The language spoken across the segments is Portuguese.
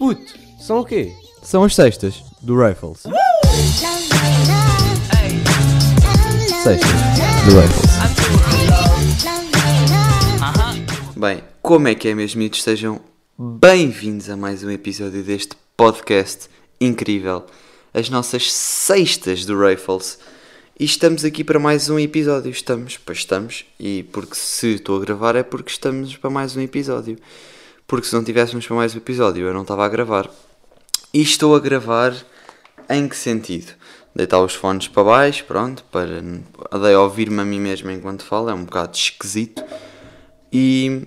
Puto, são o quê? São as sextas do Rifles. Sextas do Rifles. Bem, como é que é, meus miúdos? Sejam bem-vindos a mais um episódio deste podcast incrível, as nossas sextas do Raffles. E estamos aqui para mais um episódio. Estamos, pois estamos, e porque se estou a gravar é porque estamos para mais um episódio. Porque se não tivéssemos para mais um episódio eu não estava a gravar. E estou a gravar em que sentido? Deitar os fones para baixo, pronto, para odeio ouvir-me a mim mesmo enquanto falo, é um bocado esquisito. E,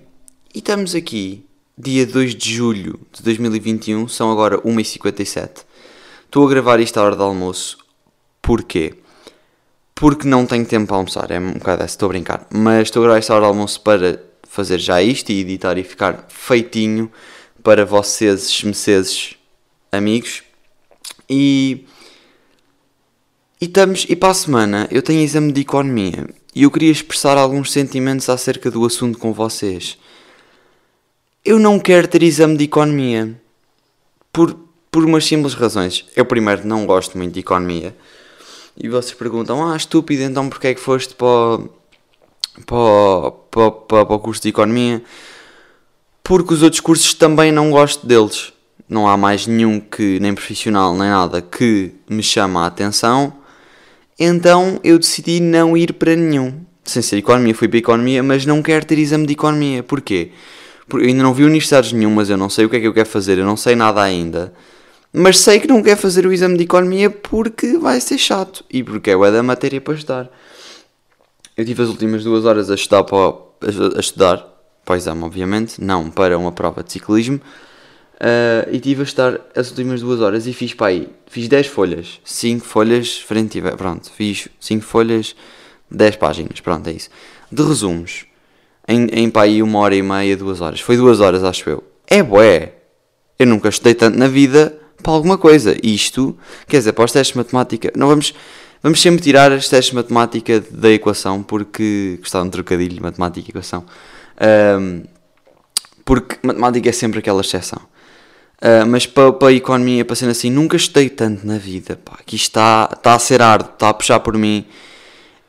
e estamos aqui, dia 2 de julho de 2021, são agora 1h57. Estou a gravar isto à hora do almoço. Porquê? Porque não tenho tempo para almoçar, é um bocado essa, estou a brincar. Mas estou a gravar isto à hora do almoço para fazer já isto e editar e ficar feitinho para vocês, meceses, amigos. E, e, estamos, e para a semana eu tenho exame de economia e eu queria expressar alguns sentimentos acerca do assunto com vocês. Eu não quero ter exame de economia por, por umas simples razões. Eu, primeiro, não gosto muito de economia. E vocês perguntam: Ah, estúpido, então porque é que foste para, para, o- para, o- para, o curso de economia? Porque os outros cursos também não gosto deles. Não há mais nenhum que, nem profissional, nem nada, que me chama a atenção. Então eu decidi não ir para nenhum. Sem ser economia, fui para economia, mas não quero ter exame de economia. Porquê? Porque eu ainda não vi universidades nenhumas, eu não sei o que é que eu quero fazer, eu não sei nada ainda. Mas sei que não quero fazer o exame de economia porque vai ser chato e porque é bué da matéria para estudar. Eu tive as últimas duas horas a estudar para, a, estudar para o exame, obviamente, não para uma prova de ciclismo. Ah, e tive a estudar as últimas duas horas e fiz para aí, fiz 10 folhas, 5 folhas frente e pronto, fiz 5 folhas, 10 páginas, pronto, é isso. De resumos, em, em aí uma hora e meia, duas horas. Foi duas horas, acho eu. É bué! Eu nunca estudei tanto na vida para alguma coisa. Isto, quer dizer, para os testes de matemática, não vamos, vamos sempre tirar os testes de matemática da equação, porque gostava de um trocadilho, matemática e equação. Ahm, porque matemática é sempre aquela exceção. Ah, mas para, para a economia, para ser assim, nunca estudei tanto na vida. Pá, isto está, está a ser árduo, está a puxar por mim.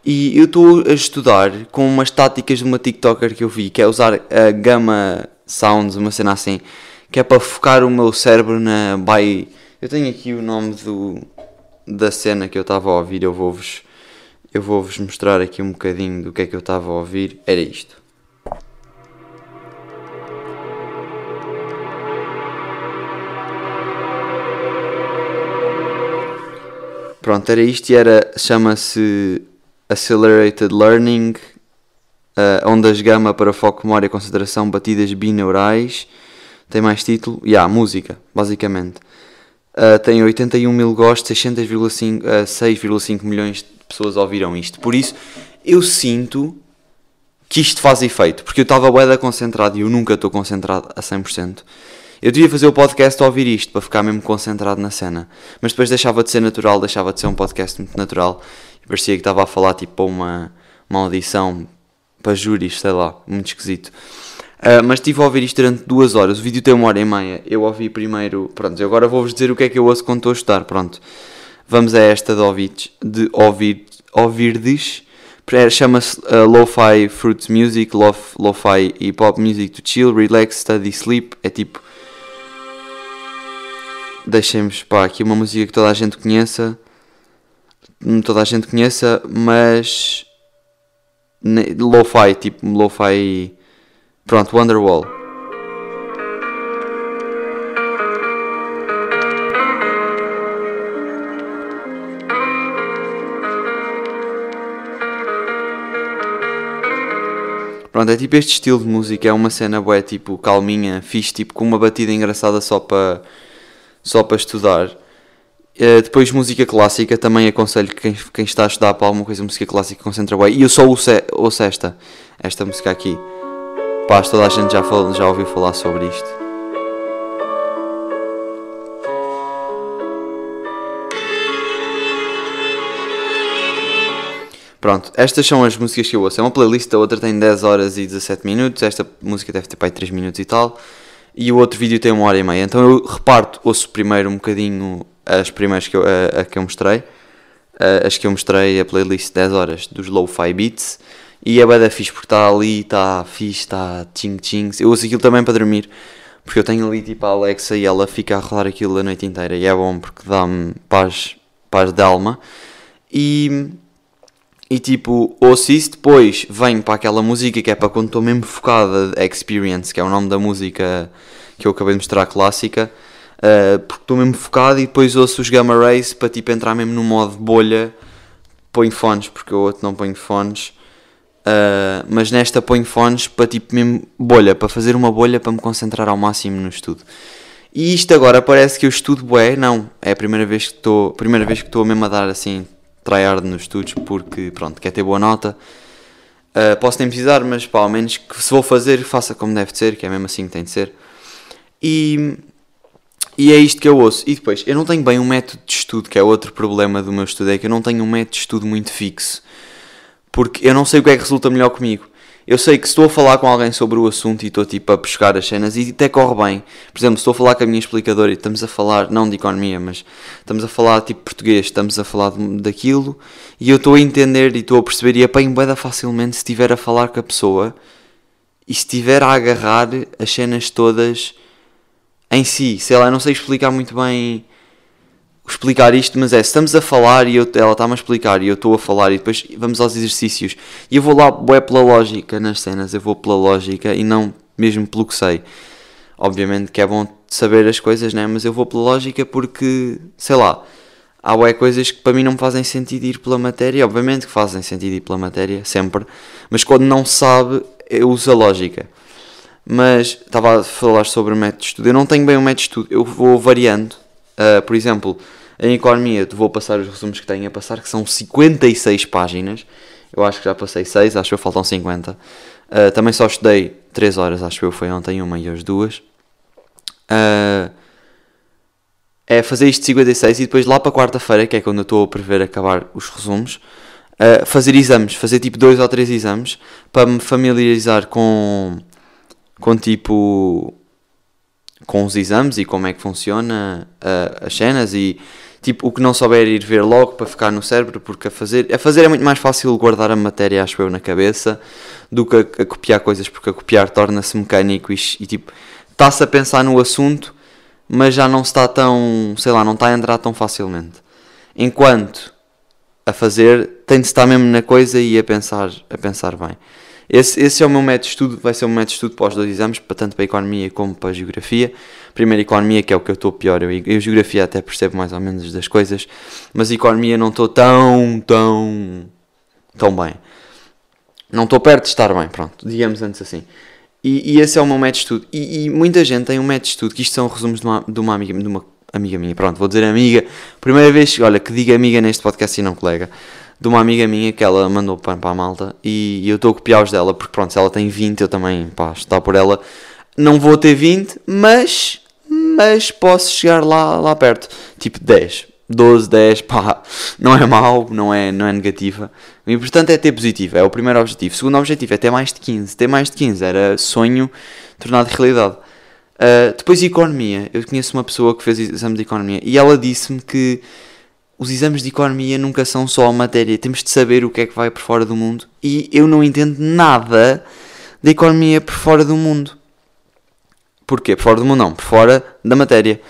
E eu estou a estudar com umas táticas de uma TikToker que eu vi, que é usar a Gamma Sounds, uma cena assim, que é para focar o meu cérebro na by. Eu tenho aqui o nome do, da cena que eu estava a ouvir, eu vou-vos eu vou-vos mostrar aqui um bocadinho do que é que eu estava a ouvir. Era isto. Pronto, era isto e era, chama-se Accelerated Learning, uh, ondas gama para foco, memória, concentração, batidas binaurais. Tem mais título? E há música, basicamente. Uh, tem 81 mil gostos, 600,5 uh, 6,5 milhões de pessoas ouviram isto. Por isso, eu sinto que isto faz efeito, porque eu estava bué concentrado e eu nunca estou concentrado a 100%. Eu devia fazer o podcast a ouvir isto, para ficar mesmo concentrado na cena. Mas depois deixava de ser natural, deixava de ser um podcast muito natural. E parecia que estava a falar tipo uma, uma audição para júris, sei lá, muito esquisito. Ah, mas estive a ouvir isto durante duas horas. O vídeo tem uma hora e meia. Eu ouvi primeiro. Pronto, agora vou-vos dizer o que é que eu ouço quando estou a estudar. Pronto, vamos a esta de ouvir, de ouvir, ouvirdes. Chama-se uh, Lo-Fi Fruit Music, lo- Lo-Fi Hip Hop Music to Chill, Relax, Study, Sleep. É tipo. Deixem-nos pá, aqui uma música que toda a gente conheça. Hum, Toda a gente conheça, mas. Lo-Fi, tipo Lo-Fi. Pronto, Wonderwall. Pronto, é tipo este estilo de música, é uma cena bué, tipo calminha, fixe, tipo com uma batida engraçada só para só para estudar. Eh, depois música clássica, também aconselho que quem, quem está a estudar para alguma coisa música clássica concentra bem. E eu só ouço, e- ouço esta, esta música aqui. Que toda a gente já, falou, já ouviu falar sobre isto. Pronto, estas são as músicas que eu ouço. É uma playlist, a outra tem 10 horas e 17 minutos. Esta música deve ter para aí 3 minutos e tal. e o outro vídeo tem uma hora e meia. Então eu reparto, ouço primeiro um bocadinho as primeiras que eu, a, a que eu mostrei, a, as que eu mostrei, a playlist 10 horas dos Lo-Fi Beats, e é bada fixe porque está ali, está fixe, está ching ching. Eu uso aquilo também para dormir, porque eu tenho ali tipo a Alexa e ela fica a rolar aquilo a noite inteira, e é bom porque dá-me paz, paz de alma. E, e tipo, ouço isso, depois venho para aquela música que é para quando estou mesmo focada, Experience, que é o nome da música que eu acabei de mostrar clássica, uh, porque estou mesmo focado e depois ouço os Gamma Rays para tipo entrar mesmo no modo bolha, ponho fones, porque o outro não ponho fones. Uh, mas nesta ponho fones para tipo mesmo bolha, para fazer uma bolha para me concentrar ao máximo no estudo. E isto agora parece que eu estudo bué, não, é a primeira vez que estou, primeira vez que estou mesmo a dar assim tryhard nos estudos porque pronto, quer ter boa nota. Uh, posso nem precisar, mas pá, ao menos que se vou fazer, faça como deve ser, que é mesmo assim que tem de ser. E, e é isto que eu ouço. E depois, eu não tenho bem um método de estudo, que é outro problema do meu estudo, é que eu não tenho um método de estudo muito fixo porque eu não sei o que é que resulta melhor comigo. Eu sei que estou a falar com alguém sobre o assunto e estou tipo a pescar as cenas e até corre bem. Por exemplo, estou a falar com a minha explicadora e estamos a falar, não de economia, mas estamos a falar tipo português, estamos a falar daquilo e eu estou a entender e estou a perceber e apanho bem facilmente se estiver a falar com a pessoa e se estiver a agarrar as cenas todas em si. Sei lá, não sei explicar muito bem explicar isto, mas é, estamos a falar e eu, ela está-me a explicar e eu estou a falar e depois vamos aos exercícios e eu vou lá é pela lógica nas cenas, eu vou pela lógica e não mesmo pelo que sei. Obviamente que é bom saber as coisas, né? mas eu vou pela lógica porque, sei lá, há é coisas que para mim não fazem sentido ir pela matéria, obviamente que fazem sentido ir pela matéria, sempre, mas quando não sabe, eu uso a lógica. Mas estava a falar sobre o método de estudo, eu não tenho bem um método de estudo, eu vou variando Uh, por exemplo, em economia, vou passar os resumos que tenho a passar, que são 56 páginas. Eu acho que já passei 6, acho que faltam 50. Uh, ah, também só estudei 3 horas, acho que foi ontem uma e hoje duas. Uh, é fazer isto de 56 e depois lá para quarta-feira, que é quando eu estou a prever acabar os resumos, uh, fazer exames, fazer tipo dois ou três exames para me familiarizar com, com tipo com os exames e como é que funciona uh, as cenas e tipo o que não souber ir ver logo para ficar no cérebro porque a fazer a fazer é muito mais fácil guardar a matéria acho eu na cabeça do que a, a copiar coisas porque a copiar torna-se mecânico e, e tipo está-se a pensar no assunto mas já não está tão sei lá não está a entrar tão facilmente. Enquanto a fazer tem de estar mesmo na coisa e a pensar a pensar bem esse, esse é o meu método de estudo, vai ser o meu método de estudo para os dois exames, tanto para a economia como para a geografia. Primeiro economia, que é o que eu estou pior, eu, eu geografia até percebo mais ou menos das coisas, mas economia não estou tão, tão, tão bem. Não estou perto de estar bem, pronto, digamos antes assim. E, e esse é o meu método de estudo. E, e, muita gente tem um método de estudo, que isto são resumos de uma, de uma amiga, de uma amiga minha, pronto, vou dizer amiga, primeira vez, olha, que diga amiga neste podcast e não colega de uma amiga minha que ela mandou para, para a malta e eu estou a copiar os dela, porque pronto, se ela tem 20, eu também, pá, está por ela. Não vou ter 20, mas, mas posso chegar lá, lá perto, tipo 10, 12, 10, pá, não é mau, não é, não é negativa. O importante é ter positivo, é o primeiro objetivo. O segundo objetivo é ter mais de 15. Ter mais de 15 era sonho tornado realidade. Uh, depois, economia. Eu conheço uma pessoa que fez exame de economia e ela disse-me que os exames de economia nunca são só a matéria, temos de saber o que é que vai por fora do mundo. E eu não entendo nada da economia por fora do mundo. Porquê? Por fora do mundo não, por fora da matéria.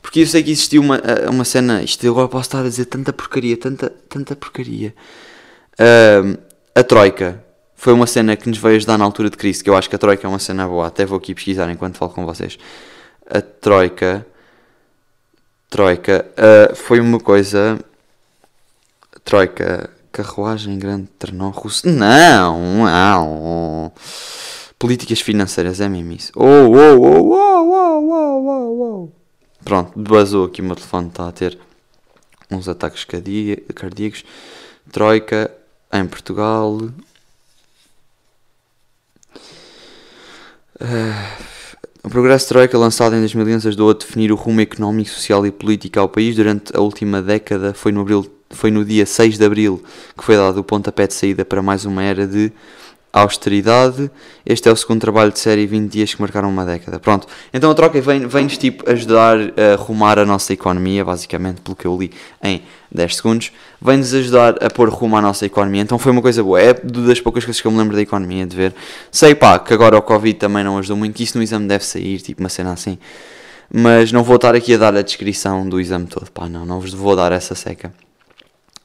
Porque eu sei que existiu uma, eh, uma cena, isto agora posso estar a dizer tanta porcaria, tanta, tanta porcaria. Uh, a Troika foi uma cena que nos veio ajudar na altura de crise, que eu acho que a Troika é uma cena boa, até vou aqui pesquisar enquanto falo com vocês. A Troika Troika uh, foi uma coisa. Troika, carruagem grande, trenó russo. Não, não. Políticas financeiras, é mesmo isso. Oh, oh, oh, oh, oh, oh, oh, oh. Pronto, basou aqui o meu telefone, está a ter uns ataques cardíacos. Troika em Portugal. Uh, o Progresso Troika, lançado em 2011, ajudou a definir o rumo económico, social e político ao país durante a última década. Foi no, abril, foi no dia 6 de abril que foi dado o pontapé de saída para mais uma era de austeridade. Este é o segundo trabalho de série 20 dias que marcaram uma década. Pronto. Então a troca vem- vem-nos tipo ajudar a arrumar a nossa economia, basicamente, pelo que eu li em 10 segundos. Vem-nos ajudar a pôr rumo à nossa economia. Então foi uma coisa boa. É das poucas coisas que eu me lembro da economia de ver. Sei pá, que agora o Covid também não ajudou muito, isso no exame deve sair, tipo uma cena assim. Mas não vou estar aqui a dar a descrição do exame todo, pá, não, não vos vou dar essa seca.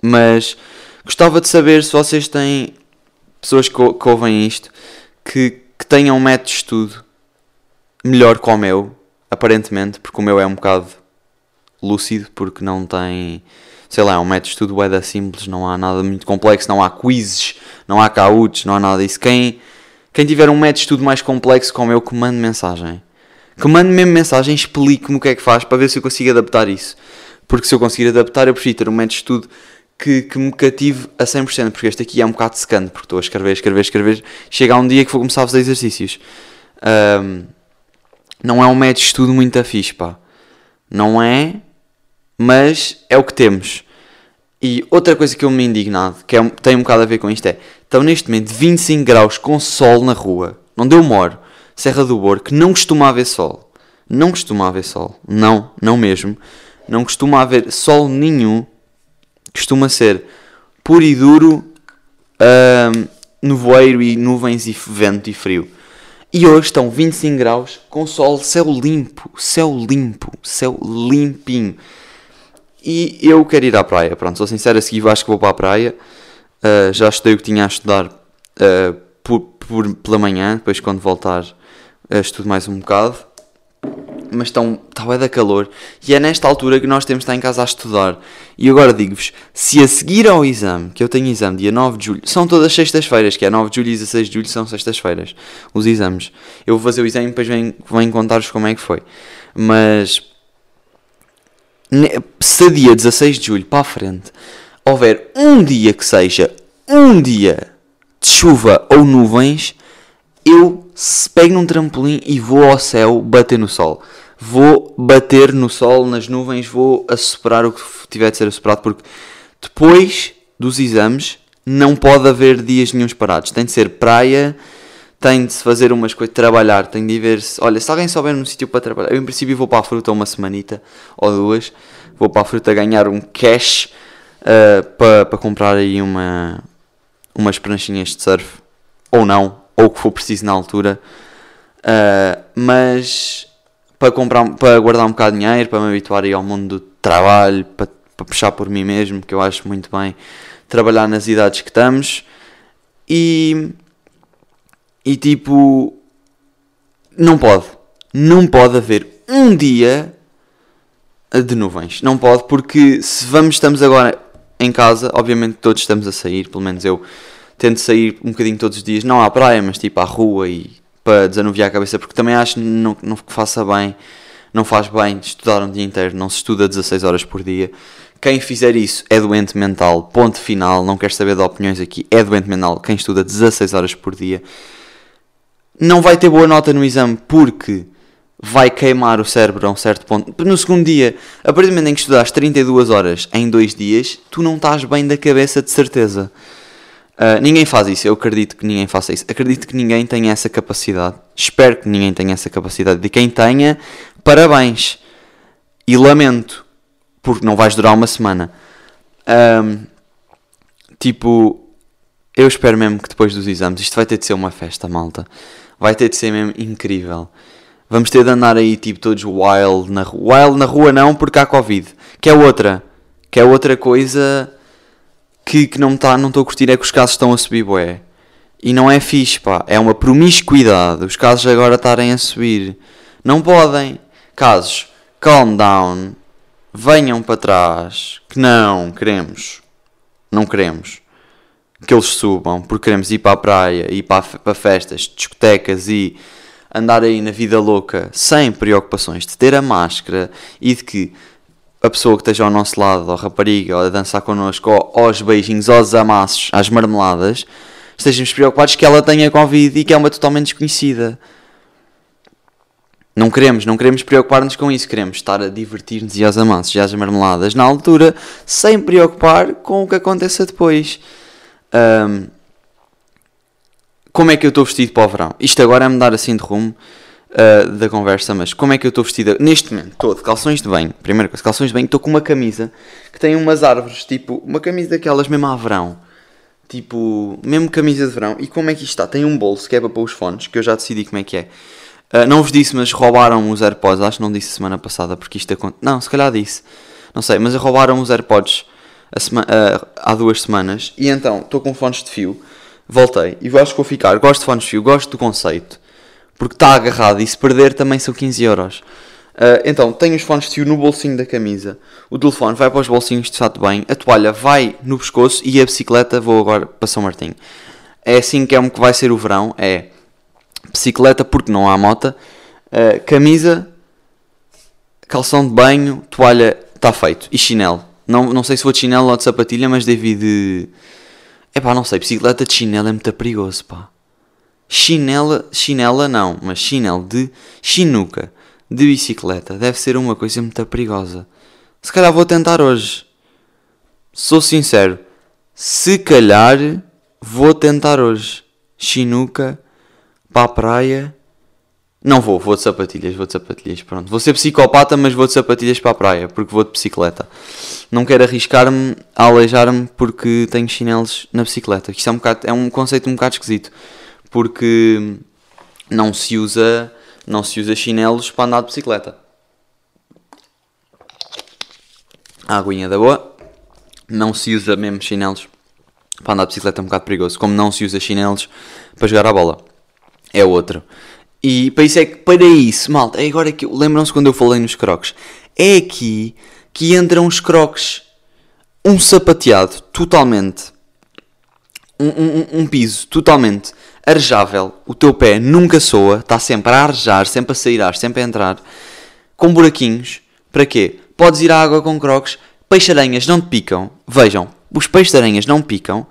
Mas gostava de saber se vocês têm pessoas que, que ouvem isto que, que tenham um método de estudo melhor que o meu, aparentemente, porque o meu é um bocado lúcido, porque não tem, sei lá, é um método de estudo é simples, não há nada muito complexo, não há quizzes, não há cautos, não há nada disso. Quem, quem tiver um método de estudo mais complexo que o meu, que mande mensagem. Que mande mesmo mensagem, explique-me o que é que faz para ver se eu consigo adaptar isso. Porque se eu conseguir adaptar, eu prefiro ter um método de estudo que, que me cative a 100%, porque este aqui é um bocado secante, porque estou a escrever, escrever, escrever. Chega a um dia que vou começar a fazer exercícios. Ahm, não é um método de estudo muito afixo, pá. Não é, mas é o que temos. E outra coisa que eu me indignado, que é, um- tem um bocado a ver com isto, é: estão neste momento 25 graus com sol na rua, onde eu moro, Serra do Bor, que não costuma haver sol. Não costuma haver sol. Não, não mesmo. Não costuma haver sol nenhum. Costuma ser puro e duro, ahm, nevoeiro e nuvens e vento e frio. E hoje estão 25 graus com sol, céu limpo, céu limpo, céu limpinho. E eu quero ir à praia, pronto, sou sincero, a seguir acho que vou para a praia. Uh, já estudei o que tinha a estudar uh, por, por- pela manhã, depois quando voltar uh, estudo mais um bocado. Mas estão, está bué da calor e é nesta altura que nós temos de estar em casa a estudar. E agora digo-vos, se a seguir ao exame, que eu tenho exame dia 9 de julho, são todas sextas-feiras, que é 9 de julho e 16 de julho são sextas-feiras, os exames. Eu vou fazer o exame e depois venho, venho contar-vos como é que foi. Mas se a dia 16 de julho para a frente houver um dia que seja um dia de chuva ou nuvens, eu pego num trampolim e vou ao céu bater no sol. Vou bater no sol, nas nuvens, vou assoprar o que tiver de ser assoprado, porque depois dos exames não pode haver dias nenhums parados. Tem de ser praia, tem de se fazer umas coisas, trabalhar, tem de ver se. Olha, se alguém souber um sítio para trabalhar, eu em princípio vou para a fruta uma semanita ou duas, vou para a fruta ganhar um cash ah, para, para comprar aí uma, umas pranchinhas de surf, ou não, ou o que for preciso na altura, Ah, mas para comprar, para guardar um bocado de dinheiro, para me habituar ao mundo do trabalho, para, para puxar por mim mesmo, que eu acho muito bem trabalhar nas idades que estamos. E e tipo não pode. Não pode haver um dia de nuvens. Não pode porque se vamos estamos agora em casa obviamente todos estamos a sair pelo menos eu tento sair um bocadinho todos os dias não à praia mas tipo à rua e para desanuviar a cabeça porque também acho não, não que faça bem não faz bem estudar um dia inteiro não se estuda 16 horas por dia quem fizer isso é doente mental ponto final não quero saber de opiniões aqui é doente mental quem estuda 16 horas por dia não vai ter boa nota no exame porque vai queimar o cérebro a um certo ponto. No segundo dia, a partir do momento em que estudares 32 horas em dois dias, tu não estás bem da cabeça de certeza. Ah, ninguém faz isso, eu acredito que ninguém faça isso. Acredito que ninguém tenha essa capacidade. Espero que ninguém tenha essa capacidade. De quem tenha, parabéns. E lamento, porque não vais durar uma semana. Ahm, tipo, eu espero mesmo que depois dos exames, isto vai ter de ser uma festa, malta. Vai ter de ser mesmo incrível. Vamos ter de andar aí, tipo, todos wild na rua. Wild na rua não, porque há Covid. Que é outra. Que é outra coisa que, que não me tá, estou a curtir, é que os casos estão a subir, bué. E não é fixe, pá. É uma promiscuidade. Os casos agora estarem a subir. Não podem. Casos, calm down. Venham para trás. Que não queremos. Não queremos que eles subam, porque queremos ir para a praia, ir para, para festas, discotecas e andar aí na vida louca sem preocupações de ter a máscara e de que a pessoa que esteja ao nosso lado, ou a rapariga, ou a dançar connosco, ou aos beijinhos, aos amassos, às marmeladas, estejamos preocupados que ela tenha Covid e que é uma totalmente desconhecida. Não queremos, não queremos preocupar-nos com isso, queremos estar a divertir-nos e aos amassos e às marmeladas na altura, sem preocupar com o que aconteça depois. Ahm, como é que eu estou vestido para o verão? Isto agora é mudar assim de rumo uh, da conversa, mas como é que eu estou vestido neste momento? Estou de calções de banho, primeira coisa, calções de banho, estou com uma camisa que tem umas árvores, tipo, uma camisa daquelas mesmo a verão. Tipo, mesmo camisa de verão. E como é que isto está? Tem um bolso que é para pôr os fones, que eu já decidi como é que é. Uh, não vos disse, mas roubaram os AirPods. Acho que não disse semana passada, porque isto acontece. Não, se calhar disse. Não sei, mas roubaram os AirPods sema... uh, há duas semanas. E então, estou com fones de fio. Voltei. E acho que vou ficar. Gosto de fones de fio, gosto do conceito. Porque está agarrado. E se perder também são 15 euros. Uh, então, tenho os fones de fio no bolsinho da camisa. O telefone vai para os bolsinhos de fato bem. A toalha vai no pescoço. E a bicicleta vou agora para São Martinho. É assim que é que vai ser o verão. É bicicleta porque não há mota. Uh, camisa, calção de banho, toalha, está feito. E chinelo. Não, não sei se vou de chinelo ou de sapatilha, mas devido de... É pá, não sei, bicicleta de chinelo é muito perigoso, pá. Chinela, chinela não, mas chinelo de chinuca de bicicleta deve ser uma coisa muito perigosa. Se calhar vou tentar hoje. Sou sincero. Se calhar vou tentar hoje. Chinuca para a praia. Não vou, vou de sapatilhas, vou de sapatilhas, pronto. Vou ser psicopata, mas vou de sapatilhas para a praia, porque vou de bicicleta. Não quero arriscar-me a aleijar-me porque tenho chinelos na bicicleta. Isto é um, bocado, é um conceito um bocado esquisito, porque não se usa não se usa chinelos para andar de bicicleta. A aguinha da boa. Não se usa mesmo chinelos para andar de bicicleta, é um bocado perigoso. Como não se usa chinelos para jogar a bola. É outro. E para isso é que, para isso, malta, é agora que lembram-se quando eu falei nos crocs. É aqui que entram os crocs. Um sapateado totalmente. Um, um, um piso totalmente arejável, o teu pé nunca soa, está sempre a arejar, sempre a sair sempre a entrar, com buraquinhos. Para quê? Podes ir à água com crocs, peixe-aranhas não te picam. Vejam, os peixes-aranhas não picam,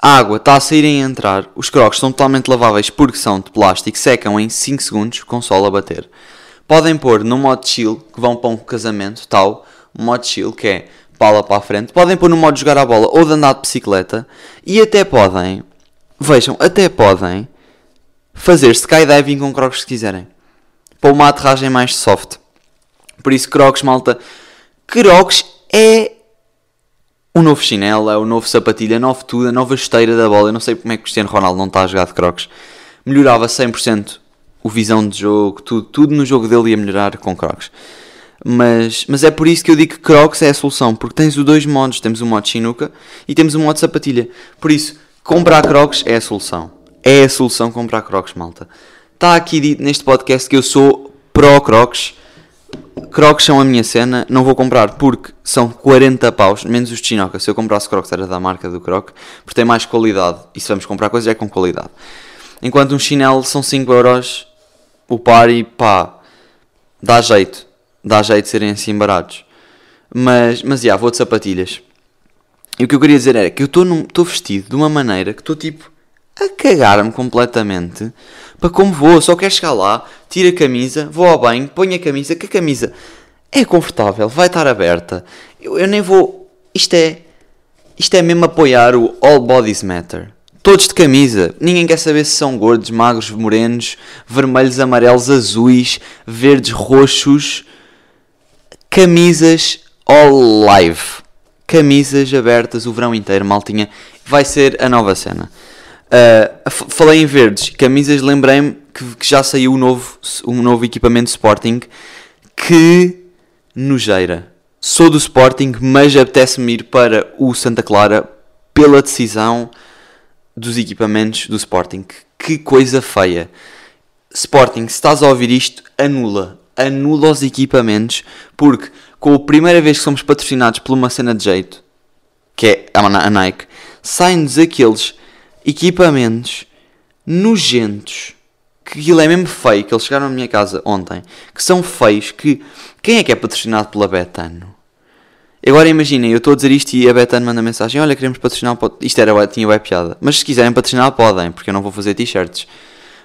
a água está a sair e a entrar, os crocs são totalmente laváveis porque são de plástico, secam em 5 segundos com sol a bater. Podem pôr no modo chill, que vão para um casamento, tal, modo chill, que é pala para a frente. Podem pôr no modo de jogar a bola ou de andar de bicicleta. E até podem Vejam, até podem fazer skydiving com crocs se quiserem. Para uma aterragem mais soft. Por isso, crocs, malta. Crocs é o novo chinelo, é o novo sapatilha, novo tudo, a nova esteira da bola. Eu não sei como é que Cristiano Ronaldo não está a jogar de crocs. Melhorava 100% o visão de jogo, tudo, tudo no jogo dele ia melhorar com crocs. Mas, mas é por isso que eu digo que crocs é a solução, porque tens os dois modos, temos o modo chinuca e temos o modo sapatilha. Por isso, Comprar crocs é a solução. É a solução comprar crocs, malta. Está aqui dito neste podcast que eu sou pró-crocs. Crocs são a minha cena. Não vou comprar porque são 40 paus, menos os de Chinoca. Se eu comprasse crocs era da marca do croc, porque tem mais qualidade. E se vamos comprar coisas é com qualidade. Enquanto um chinelo são 5 euros o par e pá, dá jeito. Dá jeito de serem assim baratos. Mas, mas, já, yeah, vou de sapatilhas. E o que eu queria dizer era que eu estou vestido de uma maneira que estou tipo a cagar-me completamente para como vou. Só quero chegar lá, tiro a camisa, vou ao banho, ponho a camisa, que a camisa é confortável, vai estar aberta. Eu, eu nem vou. Isto é. Isto é mesmo apoiar o All Bodies Matter. Todos de camisa. Ninguém quer saber se são gordos, magros, morenos, vermelhos, amarelos, azuis, verdes, roxos. Camisas all live camisas abertas o verão inteiro, maltinha. Vai ser a nova cena. Uh, falei em verdes, camisas, lembrei-me que, que, já saiu um novo, um novo equipamento Sporting que nojeira. Sou do Sporting, mas apetece-me ir para o Santa Clara pela decisão dos equipamentos do Sporting. Que coisa feia. Sporting, se estás a ouvir isto, anula. Anula os equipamentos, porque com a primeira vez que somos patrocinados por uma cena de jeito, que é a Nike, saem-nos aqueles equipamentos nojentos, que aquilo é mesmo feio, que eles chegaram à minha casa ontem, que são feios, que quem é que é patrocinado pela Betano? Agora imaginem, eu estou a dizer isto e a Betano manda mensagem, olha, queremos patrocinar, isto era, tinha web piada, mas se quiserem patrocinar podem, porque eu não vou fazer t-shirts,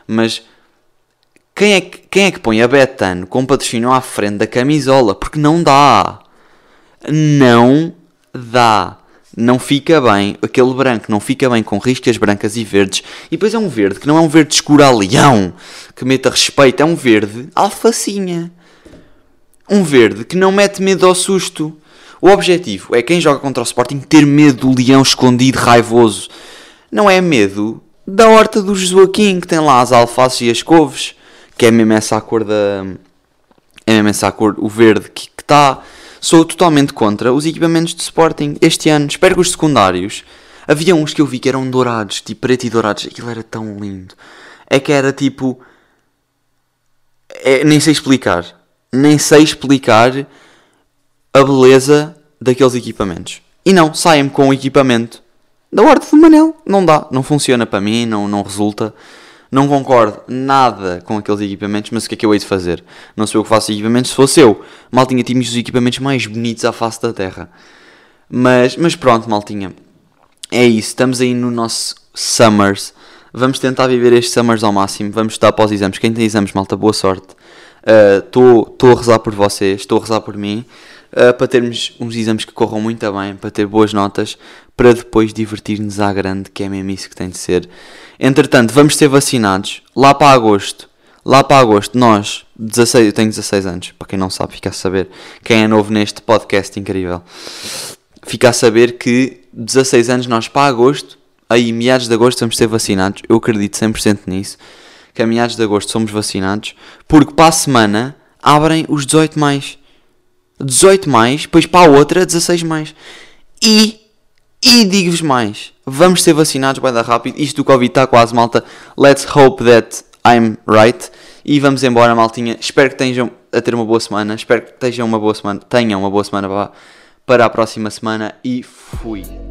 mas quem é, que, quem é que põe a Betano com patrocínio à frente da camisola? Porque não dá. Não dá. não fica bem, aquele branco não fica bem com riscas brancas e verdes. E depois é um verde que não é um verde escuro a leão, que meta respeito, é um verde alfacinha. Um verde que não mete medo ao susto. O objetivo é quem joga contra o Sporting ter medo do leão escondido, raivoso. Não é medo da horta do Joaquim, que tem lá as alfaces e as couves, que é mesmo essa a cor da. É mesmo essa a cor, o verde que está. Sou totalmente contra os equipamentos de Sporting este ano. Espero que os secundários. Havia uns que eu vi que eram dourados, tipo preto e dourados. Aquilo era tão lindo. É que era tipo. É, nem sei explicar. Nem sei explicar a beleza daqueles equipamentos. E não, saem-me com o equipamento da Horta do Manel. Não dá, não funciona para mim, não, não resulta. Não concordo nada com aqueles equipamentos, mas o que é que eu hei de fazer? Não sou eu que faço equipamentos, se fosse eu. Maltinha, tínhamos os equipamentos mais bonitos à face da Terra. Mas, mas pronto, maltinha. É isso, estamos aí no nosso Summers. Vamos tentar viver estes Summers ao máximo. Vamos estudar para os exames. Quem tem exames, malta, boa sorte. Estou uh, a rezar por vocês, estou a rezar por mim. Uh, para termos uns exames que corram muito bem, para ter boas notas, para depois divertir-nos à grande, que é mesmo isso que tem de ser. Entretanto, vamos ser vacinados lá para agosto. Lá para agosto, nós, 16, eu tenho 16 anos, para quem não sabe, fica a saber. Quem é novo neste podcast incrível, fica a saber que 16 anos, nós para agosto, aí meados de agosto, vamos ser vacinados. Eu acredito 100% nisso. Que a meados de agosto somos vacinados, porque para a semana abrem os 18 mais. 18 mais, depois para a outra 16 mais. E e digo-vos mais, vamos ser vacinados, vai dar rápido. Isto do Covid está quase, malta. Let's hope that I'm right. E vamos embora, maltinha. Espero que tenham a ter uma boa semana. Espero que tenham uma boa semana. Tenham uma boa semana para, para a próxima semana. E fui.